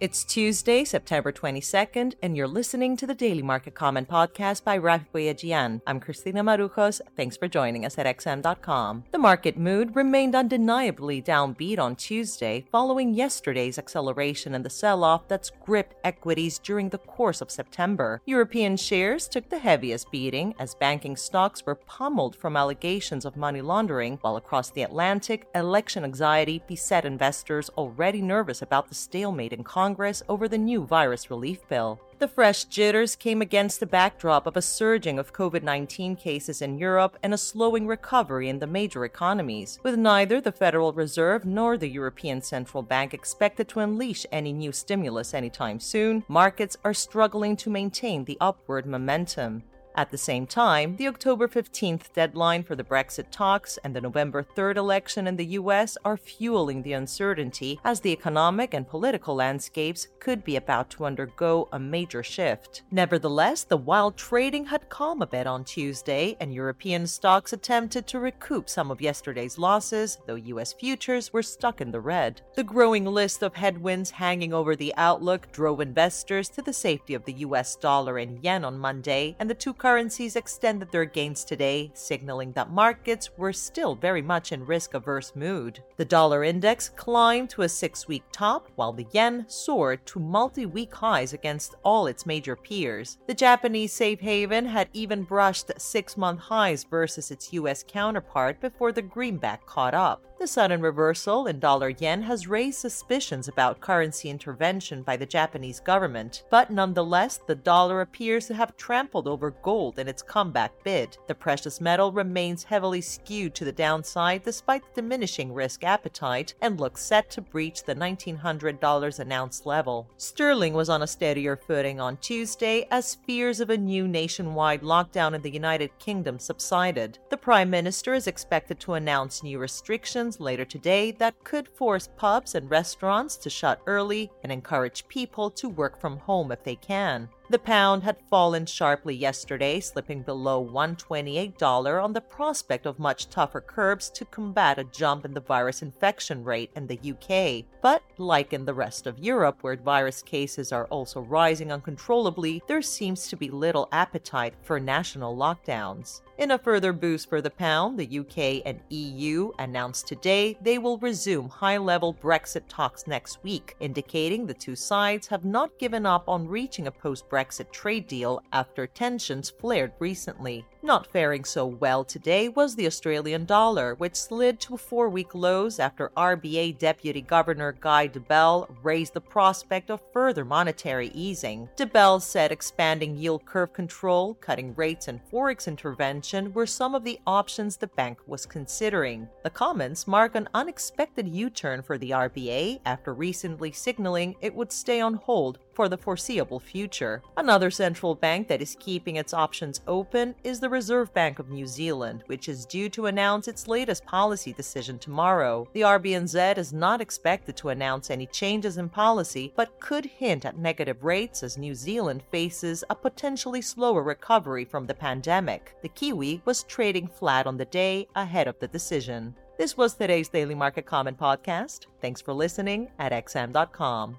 It's Tuesday, September 22nd, and you're listening to the Daily Market Comment podcast by Raffi Boyadjian. I'm Christina Marujos. Thanks for joining us at XM.com. The market mood remained undeniably downbeat on Tuesday following yesterday's acceleration in the sell off that's gripped equities during the course of September. European shares took the heaviest beating as banking stocks were pummeled from allegations of money laundering, while across the Atlantic, election anxiety beset investors already nervous about the stalemate in Congress Congress over the new virus relief bill. The fresh jitters came against the backdrop of a surging of COVID 19 cases in Europe and a slowing recovery in the major economies, with neither the Federal Reserve nor the European Central Bank expected to unleash any new stimulus anytime soon. Markets are struggling to maintain the upward momentum. At the same time, the October 15th deadline for the Brexit talks and the November 3rd election in the US are fueling the uncertainty as the economic and political landscapes could be about to undergo a major shift. Nevertheless, the wild trading had calmed a bit on Tuesday, and European stocks attempted to recoup some of yesterday's losses, though US futures were stuck in the red. The growing list of headwinds hanging over the outlook drove investors to the safety of the US dollar and yen on Monday, and the two currencies extended their gains today, signaling that markets were still very much in risk averse mood. The dollar index climbed to a six week top, while the yen soared to multi week highs against all its major peers. The Japanese safe haven had even brushed six month highs versus its US counterpart before the greenback caught up. The sudden reversal in dollar yen has raised suspicions about currency intervention by the Japanese government, but nonetheless, the dollar appears to have trampled over gold in its comeback bid. The precious metal remains heavily skewed to the downside despite the diminishing risk appetite and looks set to breach the $1,900 announced level. Sterling was on a steadier footing on Tuesday as fears of a new nationwide lockdown in the United Kingdom subsided. The Prime Minister is expected to announce new restrictions later today that could force pubs and restaurants to shut early and encourage people to work from home if they can. The pound had fallen sharply yesterday, slipping below $128 on the prospect of much tougher curbs to combat a jump in the virus infection rate in the UK. But, like in the rest of Europe, where virus cases are also rising uncontrollably, there seems to be little appetite for national lockdowns. In a further boost for the pound, the UK and EU announced today they will resume high level Brexit talks next week, indicating the two sides have not given up on reaching a post Brexit trade deal after tensions flared recently. Not faring so well today was the Australian dollar, which slid to four week lows after RBA Deputy Governor Guy Debelle raised the prospect of further monetary easing. Debelle said expanding yield curve control, cutting rates, and forex intervention were some of the options the bank was considering. The comments mark an unexpected U turn for the RBA after recently signaling it would stay on hold for the foreseeable future. Another central bank that is keeping its options open is the Reserve Bank of New Zealand, which is due to announce its latest policy decision tomorrow. The RBNZ is not expected to announce any changes in policy, but could hint at negative rates as New Zealand faces a potentially slower recovery from the pandemic. The Kiwi was trading flat on the day ahead of the decision. This was today's Daily Market Comment podcast. Thanks for listening at xm.com.